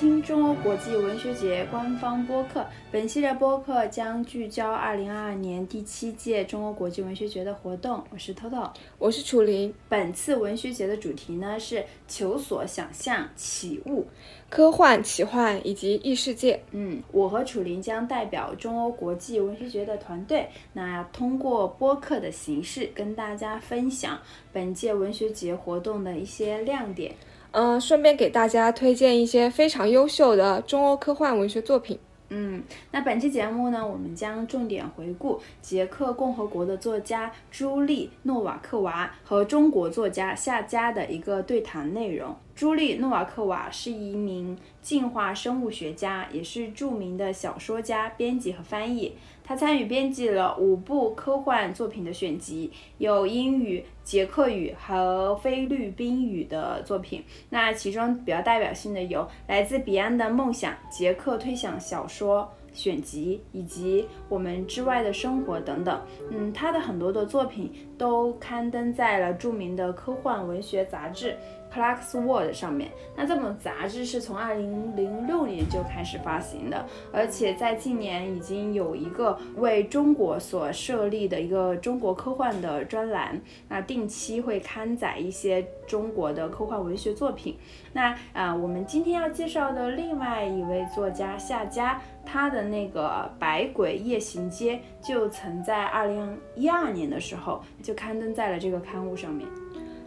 听中欧国际文学节官方播客。本系列播客将聚焦2022年第七届中欧国际文学节的活动。我是 Toto，我是楚林。本次文学节的主题呢是求索、想象、起悟、科幻、奇幻以及异世界。嗯，我和楚林将代表中欧国际文学节的团队，那通过播客的形式跟大家分享本届文学节活动的一些亮点。嗯，顺便给大家推荐一些非常优秀的中欧科幻文学作品。嗯，那本期节目呢，我们将重点回顾捷克共和国的作家朱莉·诺瓦克娃和中国作家夏加的一个对谈内容。朱莉·诺瓦克瓦是一名进化生物学家，也是著名的小说家、编辑和翻译。他参与编辑了五部科幻作品的选集，有英语、捷克语和菲律宾语的作品。那其中比较代表性的有《来自彼岸的梦想》、捷克推想小说选集以及《我们之外的生活》等等。嗯，他的很多的作品都刊登在了著名的科幻文学杂志。Clark's World 上面，那这本杂志是从二零零六年就开始发行的，而且在近年已经有一个为中国所设立的一个中国科幻的专栏，那定期会刊载一些中国的科幻文学作品。那啊，我们今天要介绍的另外一位作家夏佳，他的那个《百鬼夜行街》就曾在二零一二年的时候就刊登在了这个刊物上面。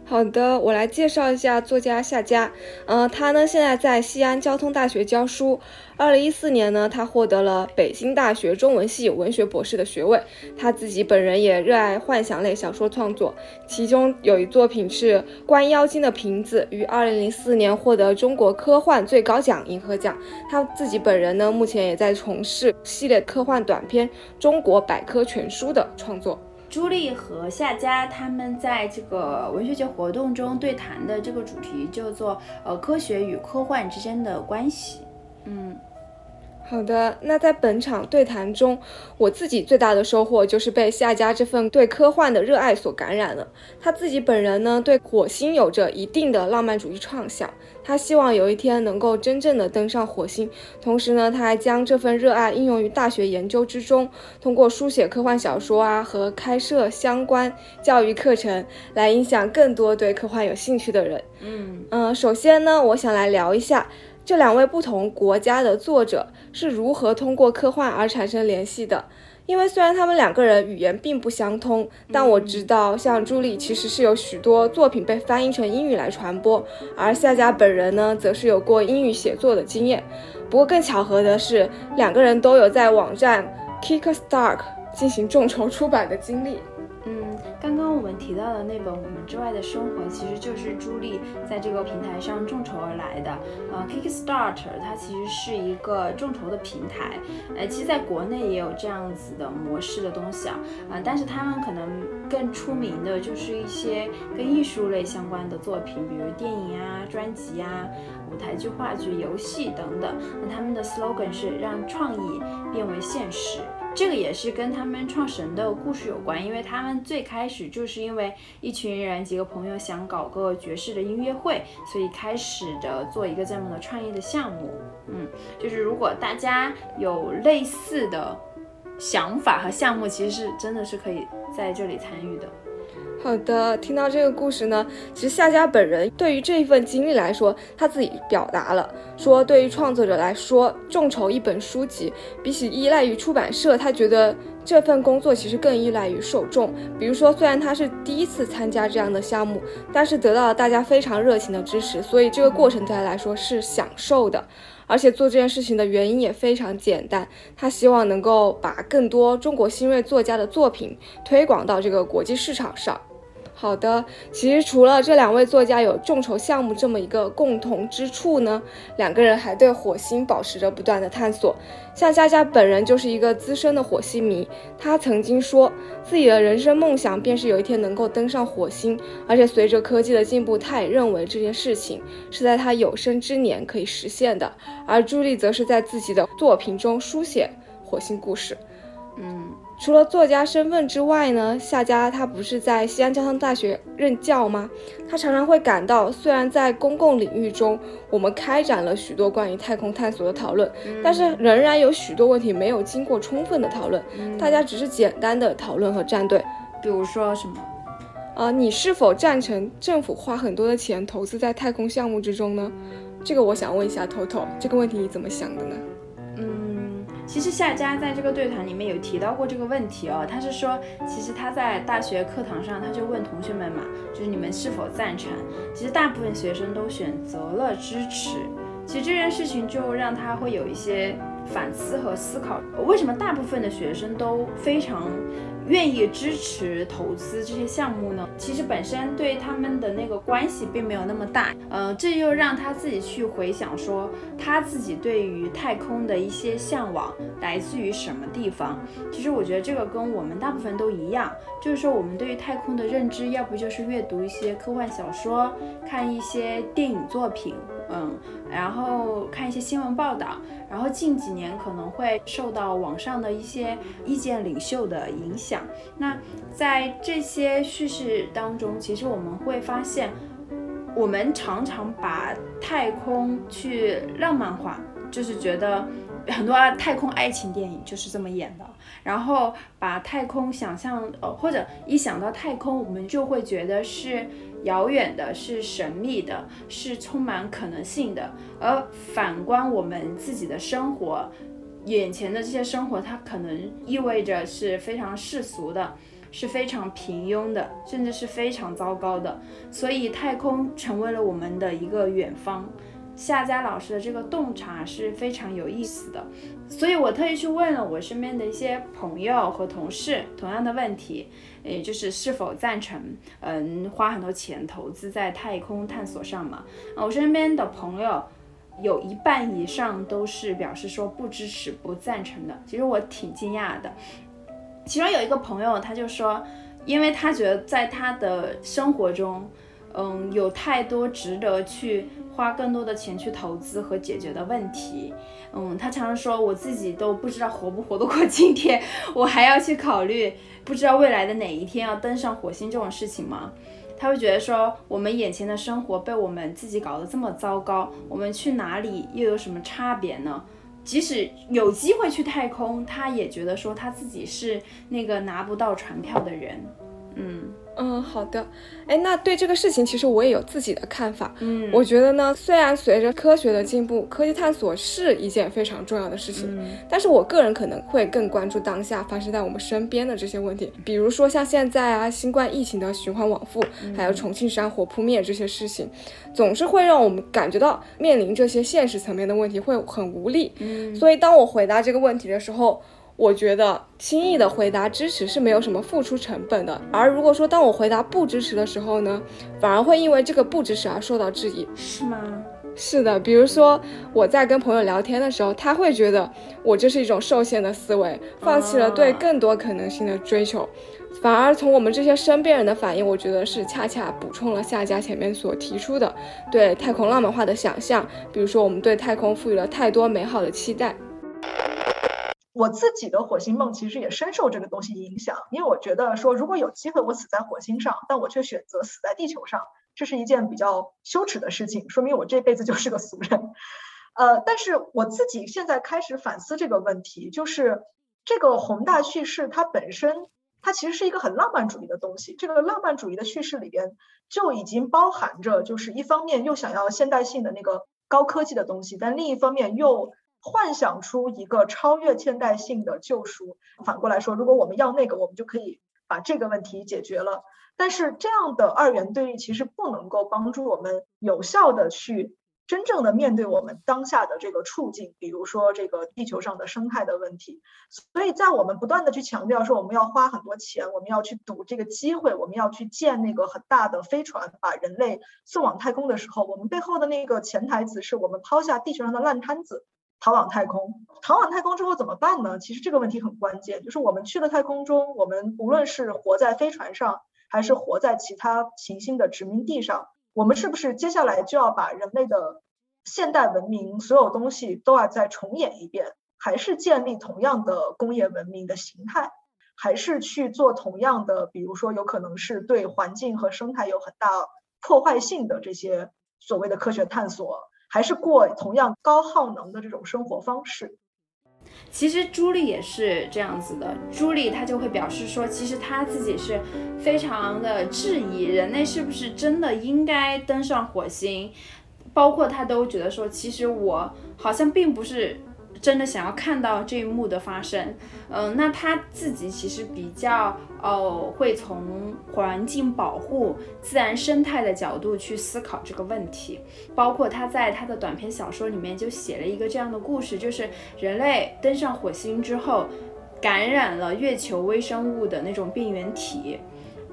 好的，我来介绍一下作家夏佳。嗯，他呢现在在西安交通大学教书。二零一四年呢，他获得了北京大学中文系文学博士的学位。他自己本人也热爱幻想类小说创作，其中有一作品是《关妖精的瓶子》，于二零零四年获得中国科幻最高奖银河奖。他自己本人呢，目前也在从事系列科幻短篇《中国百科全书》的创作。朱莉和夏佳他们在这个文学节活动中对谈的这个主题叫做呃科学与科幻之间的关系。嗯，好的。那在本场对谈中，我自己最大的收获就是被夏家这份对科幻的热爱所感染了。他自己本人呢，对火星有着一定的浪漫主义创想。他希望有一天能够真正的登上火星，同时呢，他还将这份热爱应用于大学研究之中，通过书写科幻小说啊和开设相关教育课程，来影响更多对科幻有兴趣的人。嗯嗯，首先呢，我想来聊一下这两位不同国家的作者是如何通过科幻而产生联系的。因为虽然他们两个人语言并不相通，但我知道，像朱莉其实是有许多作品被翻译成英语来传播，而夏佳本人呢，则是有过英语写作的经验。不过更巧合的是，两个人都有在网站 Kickstarter 进行众筹出版的经历。嗯，刚刚我们提到的那本《我们之外的生活》，其实就是朱莉在这个平台上众筹而来的。呃，Kickstarter 它其实是一个众筹的平台，呃，其实在国内也有这样子的模式的东西啊，啊，但是他们可能更出名的就是一些跟艺术类相关的作品，比如电影啊、专辑啊、舞台剧、话剧、游戏等等。那他们的 slogan 是让创意变为现实。这个也是跟他们创神的故事有关，因为他们最开始就是因为一群人几个朋友想搞个爵士的音乐会，所以开始的做一个这样的创业的项目。嗯，就是如果大家有类似的想法和项目，其实是真的是可以在这里参与的。好的，听到这个故事呢，其实夏佳本人对于这一份经历来说，他自己表达了说，对于创作者来说，众筹一本书籍，比起依赖于出版社，他觉得这份工作其实更依赖于受众。比如说，虽然他是第一次参加这样的项目，但是得到了大家非常热情的支持，所以这个过程对他来说是享受的。而且做这件事情的原因也非常简单，他希望能够把更多中国新锐作家的作品推广到这个国际市场上。好的，其实除了这两位作家有众筹项目这么一个共同之处呢，两个人还对火星保持着不断的探索。像佳佳本人就是一个资深的火星迷，他曾经说自己的人生梦想便是有一天能够登上火星，而且随着科技的进步，他也认为这件事情是在他有生之年可以实现的。而朱莉则是在自己的作品中书写火星故事。嗯。除了作家身份之外呢，夏家他不是在西安交通大学任教吗？他常常会感到，虽然在公共领域中我们开展了许多关于太空探索的讨论，但是仍然有许多问题没有经过充分的讨论，大家只是简单的讨论和站队。比如说什么？啊，你是否赞成政府花很多的钱投资在太空项目之中呢？这个我想问一下头头，这个问题你怎么想的呢？其实夏家在这个对谈里面有提到过这个问题哦，他是说，其实他在大学课堂上他就问同学们嘛，就是你们是否赞成？其实大部分学生都选择了支持。其实这件事情就让他会有一些反思和思考，为什么大部分的学生都非常。愿意支持投资这些项目呢？其实本身对他们的那个关系并没有那么大，呃，这又让他自己去回想说，他自己对于太空的一些向往来自于什么地方？其实我觉得这个跟我们大部分都一样，就是说我们对于太空的认知，要不就是阅读一些科幻小说，看一些电影作品。嗯，然后看一些新闻报道，然后近几年可能会受到网上的一些意见领袖的影响。那在这些叙事当中，其实我们会发现，我们常常把太空去浪漫化，就是觉得很多太空爱情电影就是这么演的，然后把太空想象，呃，或者一想到太空，我们就会觉得是。遥远的是神秘的，是充满可能性的。而反观我们自己的生活，眼前的这些生活，它可能意味着是非常世俗的，是非常平庸的，甚至是非常糟糕的。所以，太空成为了我们的一个远方。夏家老师的这个洞察是非常有意思的，所以我特意去问了我身边的一些朋友和同事同样的问题，也就是是否赞成，嗯，花很多钱投资在太空探索上嘛？啊，我身边的朋友有一半以上都是表示说不支持、不赞成的。其实我挺惊讶的，其中有一个朋友他就说，因为他觉得在他的生活中，嗯，有太多值得去。花更多的钱去投资和解决的问题，嗯，他常常说我自己都不知道活不活得过今天，我还要去考虑不知道未来的哪一天要登上火星这种事情吗？他会觉得说我们眼前的生活被我们自己搞得这么糟糕，我们去哪里又有什么差别呢？即使有机会去太空，他也觉得说他自己是那个拿不到船票的人，嗯。嗯，好的。哎，那对这个事情，其实我也有自己的看法。嗯，我觉得呢，虽然随着科学的进步，科技探索是一件非常重要的事情，但是我个人可能会更关注当下发生在我们身边的这些问题，比如说像现在啊，新冠疫情的循环往复，还有重庆山火扑灭这些事情，总是会让我们感觉到面临这些现实层面的问题会很无力。嗯，所以当我回答这个问题的时候。我觉得轻易的回答支持是没有什么付出成本的，而如果说当我回答不支持的时候呢，反而会因为这个不支持而受到质疑，是吗？是的，比如说我在跟朋友聊天的时候，他会觉得我这是一种受限的思维，放弃了对更多可能性的追求，反而从我们这些身边人的反应，我觉得是恰恰补充了夏家前面所提出的对太空浪漫化的想象，比如说我们对太空赋予了太多美好的期待。我自己的火星梦其实也深受这个东西影响，因为我觉得说如果有机会我死在火星上，但我却选择死在地球上，这是一件比较羞耻的事情，说明我这辈子就是个俗人。呃，但是我自己现在开始反思这个问题，就是这个宏大叙事它本身，它其实是一个很浪漫主义的东西。这个浪漫主义的叙事里边就已经包含着，就是一方面又想要现代性的那个高科技的东西，但另一方面又。幻想出一个超越现代性的救赎。反过来说，如果我们要那个，我们就可以把这个问题解决了。但是这样的二元对立其实不能够帮助我们有效的去真正的面对我们当下的这个处境，比如说这个地球上的生态的问题。所以在我们不断的去强调说我们要花很多钱，我们要去赌这个机会，我们要去建那个很大的飞船把人类送往太空的时候，我们背后的那个潜台词是我们抛下地球上的烂摊子。逃往太空，逃往太空之后怎么办呢？其实这个问题很关键，就是我们去了太空中，我们无论是活在飞船上，还是活在其他行星的殖民地上，我们是不是接下来就要把人类的现代文明所有东西都要再重演一遍，还是建立同样的工业文明的形态？还是去做同样的，比如说有可能是对环境和生态有很大破坏性的这些所谓的科学探索，还是过同样高耗能的这种生活方式？其实朱莉也是这样子的，朱莉她就会表示说，其实她自己是非常的质疑人类是不是真的应该登上火星，包括她都觉得说，其实我好像并不是。真的想要看到这一幕的发生，嗯，那他自己其实比较哦，会从环境保护、自然生态的角度去思考这个问题。包括他在他的短篇小说里面就写了一个这样的故事，就是人类登上火星之后，感染了月球微生物的那种病原体。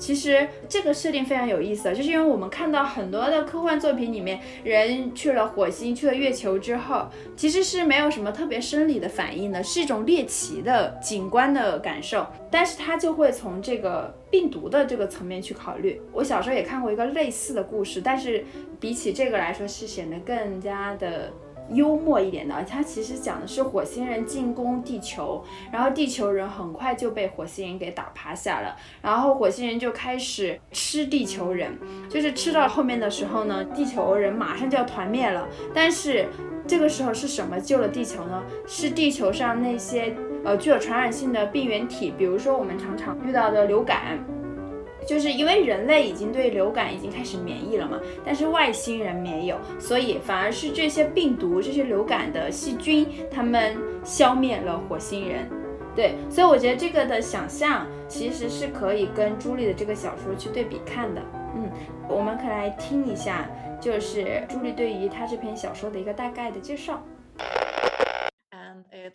其实这个设定非常有意思，就是因为我们看到很多的科幻作品里面，人去了火星、去了月球之后，其实是没有什么特别生理的反应的，是一种猎奇的景观的感受。但是他就会从这个病毒的这个层面去考虑。我小时候也看过一个类似的故事，但是比起这个来说，是显得更加的。幽默一点的，它其实讲的是火星人进攻地球，然后地球人很快就被火星人给打趴下了，然后火星人就开始吃地球人，就是吃到后面的时候呢，地球人马上就要团灭了。但是这个时候是什么救了地球呢？是地球上那些呃具有传染性的病原体，比如说我们常常遇到的流感。就是因为人类已经对流感已经开始免疫了嘛，但是外星人没有，所以反而是这些病毒、这些流感的细菌，他们消灭了火星人。对，所以我觉得这个的想象其实是可以跟朱莉的这个小说去对比看的。嗯，我们可以来听一下，就是朱莉对于他这篇小说的一个大概的介绍。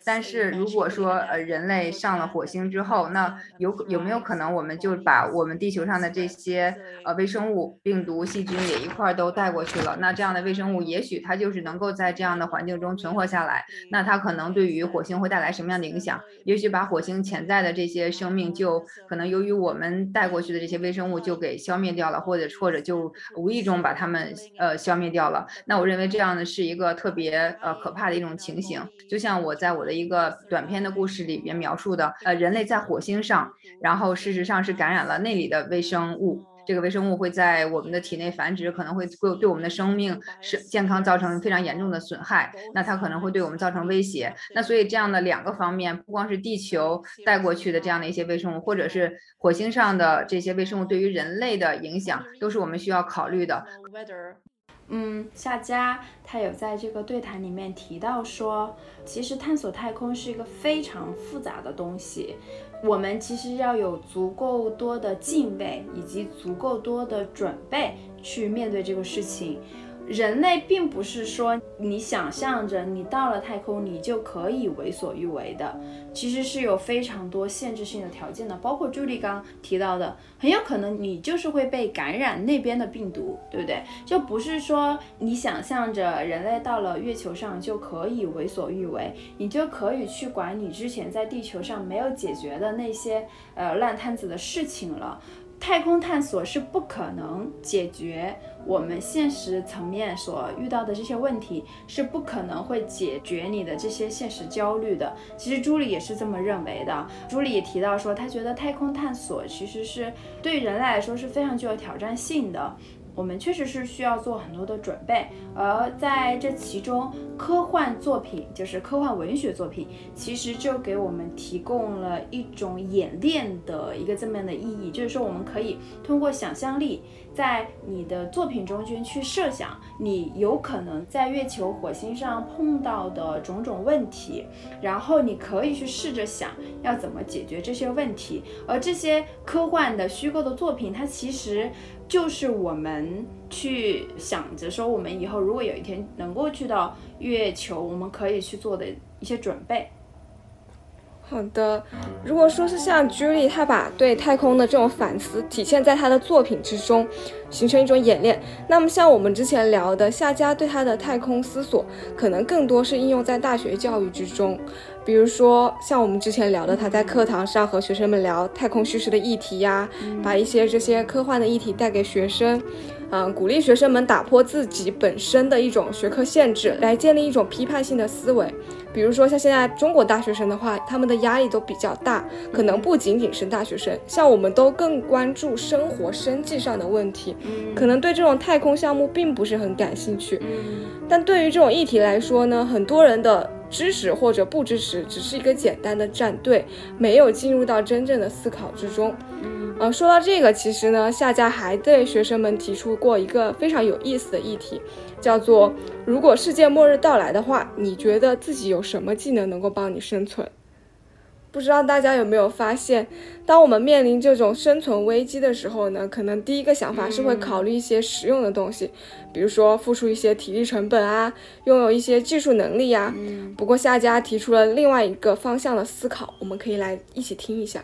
但是如果说呃人类上了火星之后，那有有没有可能我们就把我们地球上的这些呃微生物、病毒、细菌也一块都带过去了？那这样的微生物也许它就是能够在这样的环境中存活下来。那它可能对于火星会带来什么样的影响？也许把火星潜在的这些生命就可能由于我们带过去的这些微生物就给消灭掉了，或者或者就无意中把它们呃消灭掉了。那我认为这样的是一个特别呃可怕的一种情形。就像我在我的一个短篇的故事里边描述的，呃，人类在火星上，然后事实上是感染了那里的微生物，这个微生物会在我们的体内繁殖，可能会对对我们的生命是健康造成非常严重的损害，那它可能会对我们造成威胁。那所以这样的两个方面，不光是地球带过去的这样的一些微生物，或者是火星上的这些微生物对于人类的影响，都是我们需要考虑的。嗯，夏家他有在这个对谈里面提到说，其实探索太空是一个非常复杂的东西，我们其实要有足够多的敬畏以及足够多的准备去面对这个事情。人类并不是说你想象着你到了太空你就可以为所欲为的，其实是有非常多限制性的条件的，包括朱莉刚提到的，很有可能你就是会被感染那边的病毒，对不对？就不是说你想象着人类到了月球上就可以为所欲为，你就可以去管你之前在地球上没有解决的那些呃烂摊子的事情了。太空探索是不可能解决我们现实层面所遇到的这些问题，是不可能会解决你的这些现实焦虑的。其实朱莉也是这么认为的。朱莉也提到说，她觉得太空探索其实是对人类来说是非常具有挑战性的。我们确实是需要做很多的准备，而在这其中，科幻作品就是科幻文学作品，其实就给我们提供了一种演练的一个这么样的意义，就是说我们可以通过想象力。在你的作品中间去设想，你有可能在月球、火星上碰到的种种问题，然后你可以去试着想要怎么解决这些问题。而这些科幻的虚构的作品，它其实就是我们去想着说，我们以后如果有一天能够去到月球，我们可以去做的一些准备。好的，如果说是像 Julie，她把对太空的这种反思体现在她的作品之中，形成一种演练，那么像我们之前聊的夏家对她的太空思索，可能更多是应用在大学教育之中。比如说像我们之前聊的，他在课堂上和学生们聊太空叙事的议题呀，把一些这些科幻的议题带给学生。嗯，鼓励学生们打破自己本身的一种学科限制，来建立一种批判性的思维。比如说，像现在中国大学生的话，他们的压力都比较大，可能不仅仅是大学生，像我们都更关注生活生计上的问题，可能对这种太空项目并不是很感兴趣。但对于这种议题来说呢，很多人的支持或者不支持，只是一个简单的站队，没有进入到真正的思考之中。呃，说到这个，其实呢，夏家还对学生们提出过一个非常有意思的议题，叫做“如果世界末日到来的话，你觉得自己有什么技能能够帮你生存？”不知道大家有没有发现，当我们面临这种生存危机的时候呢，可能第一个想法是会考虑一些实用的东西，比如说付出一些体力成本啊，拥有一些技术能力呀。不过夏家提出了另外一个方向的思考，我们可以来一起听一下。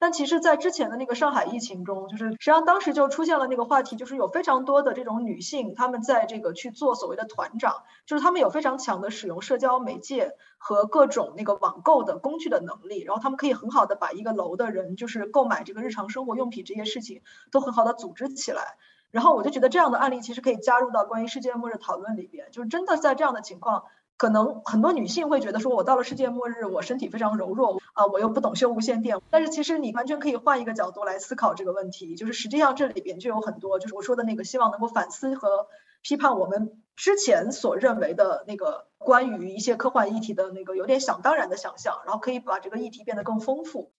但其实，在之前的那个上海疫情中，就是实际上当时就出现了那个话题，就是有非常多的这种女性，她们在这个去做所谓的团长，就是她们有非常强的使用社交媒介和各种那个网购的工具的能力，然后她们可以很好的把一个楼的人就是购买这个日常生活用品这些事情都很好的组织起来。然后我就觉得这样的案例其实可以加入到关于世界末日讨论里边，就是真的在这样的情况。可能很多女性会觉得说，我到了世界末日，我身体非常柔弱啊，我又不懂修无线电。但是其实你完全可以换一个角度来思考这个问题，就是实际上这里边就有很多，就是我说的那个希望能够反思和批判我们之前所认为的那个关于一些科幻议题的那个有点想当然的想象，然后可以把这个议题变得更丰富。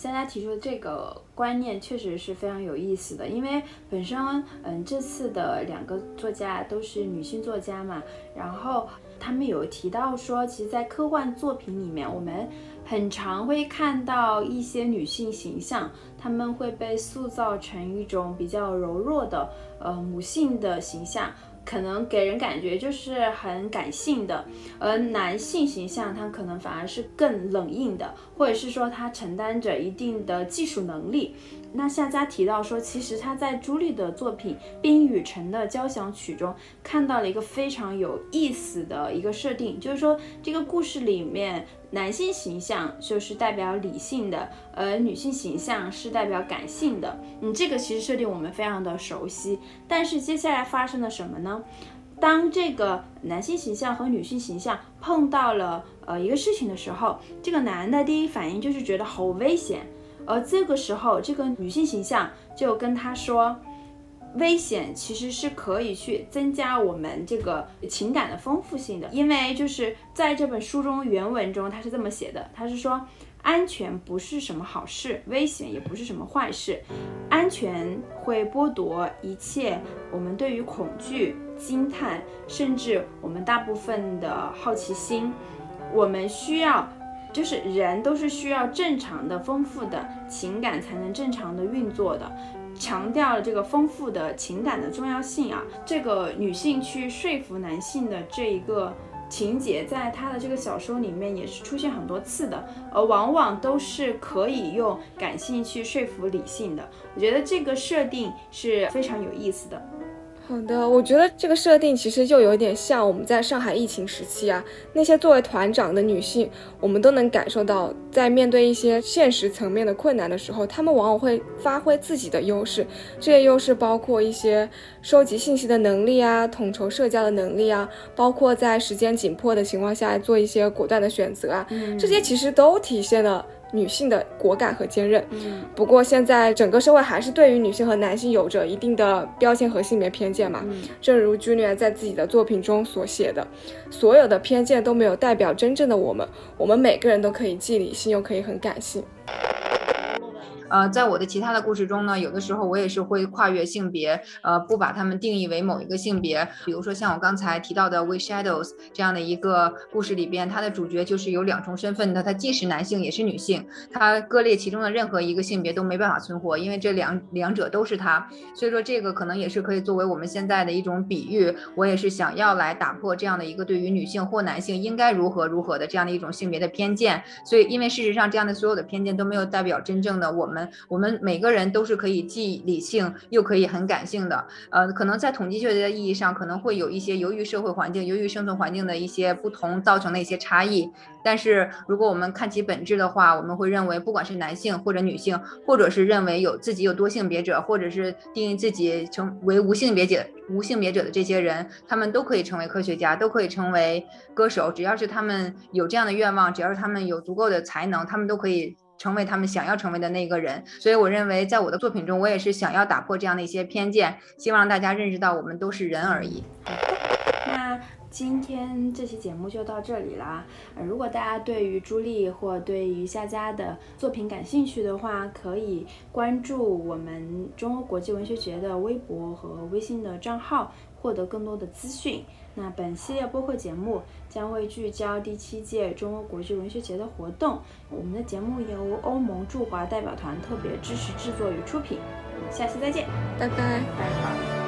现在提出的这个观念确实是非常有意思的，因为本身嗯这次的两个作家都是女性作家嘛，然后。他们有提到说，其实，在科幻作品里面，我们很常会看到一些女性形象，她们会被塑造成一种比较柔弱的，呃，母性的形象。可能给人感觉就是很感性的，而男性形象他可能反而是更冷硬的，或者是说他承担着一定的技术能力。那夏家提到说，其实他在朱莉的作品《冰与城的交响曲》中看到了一个非常有意思的一个设定，就是说这个故事里面。男性形象就是代表理性的，而女性形象是代表感性的。嗯，这个其实设定我们非常的熟悉。但是接下来发生了什么呢？当这个男性形象和女性形象碰到了呃一个事情的时候，这个男的第一反应就是觉得好危险，而这个时候这个女性形象就跟他说。危险其实是可以去增加我们这个情感的丰富性的，因为就是在这本书中原文中他是这么写的，他是说安全不是什么好事，危险也不是什么坏事，安全会剥夺一切我们对于恐惧、惊叹，甚至我们大部分的好奇心，我们需要，就是人都是需要正常的、丰富的情感才能正常的运作的。强调了这个丰富的情感的重要性啊，这个女性去说服男性的这一个情节，在她的这个小说里面也是出现很多次的，而往往都是可以用感性去说服理性的。我觉得这个设定是非常有意思的。好的，我觉得这个设定其实就有点像我们在上海疫情时期啊，那些作为团长的女性，我们都能感受到，在面对一些现实层面的困难的时候，她们往往会发挥自己的优势。这些优势包括一些收集信息的能力啊，统筹社交的能力啊，包括在时间紧迫的情况下做一些果断的选择啊，这些其实都体现了。女性的果敢和坚韧。不过现在整个社会还是对于女性和男性有着一定的标签和性别偏见嘛。正如 Julia 在自己的作品中所写的，所有的偏见都没有代表真正的我们。我们每个人都可以既理性又可以很感性。呃，在我的其他的故事中呢，有的时候我也是会跨越性别，呃，不把他们定义为某一个性别。比如说像我刚才提到的《We Shadows》这样的一个故事里边，它的主角就是有两重身份的，他既是男性也是女性，他割裂其中的任何一个性别都没办法存活，因为这两两者都是他。所以说这个可能也是可以作为我们现在的一种比喻。我也是想要来打破这样的一个对于女性或男性应该如何如何的这样的一种性别的偏见。所以，因为事实上这样的所有的偏见都没有代表真正的我们。我们每个人都是可以既理性又可以很感性的。呃，可能在统计学的意义上，可能会有一些由于社会环境、由于生存环境的一些不同造成的一些差异。但是如果我们看其本质的话，我们会认为，不管是男性或者女性，或者是认为有自己有多性别者，或者是定义自己成为无性别者、无性别者的这些人，他们都可以成为科学家，都可以成为歌手，只要是他们有这样的愿望，只要是他们有足够的才能，他们都可以成为他们想要成为的那个人。所以我认为，在我的作品中，我也是想要打破这样的一些偏见，希望大家认识到我们都是人而已。那。今天这期节目就到这里啦。如果大家对于朱莉或对于夏家的作品感兴趣的话，可以关注我们中欧国际文学节的微博和微信的账号，获得更多的资讯。那本系列播客节目将会聚焦第七届中欧国际文学节的活动。我们的节目由欧盟驻华代表团特别支持制作与出品。下期再见，拜拜，拜拜。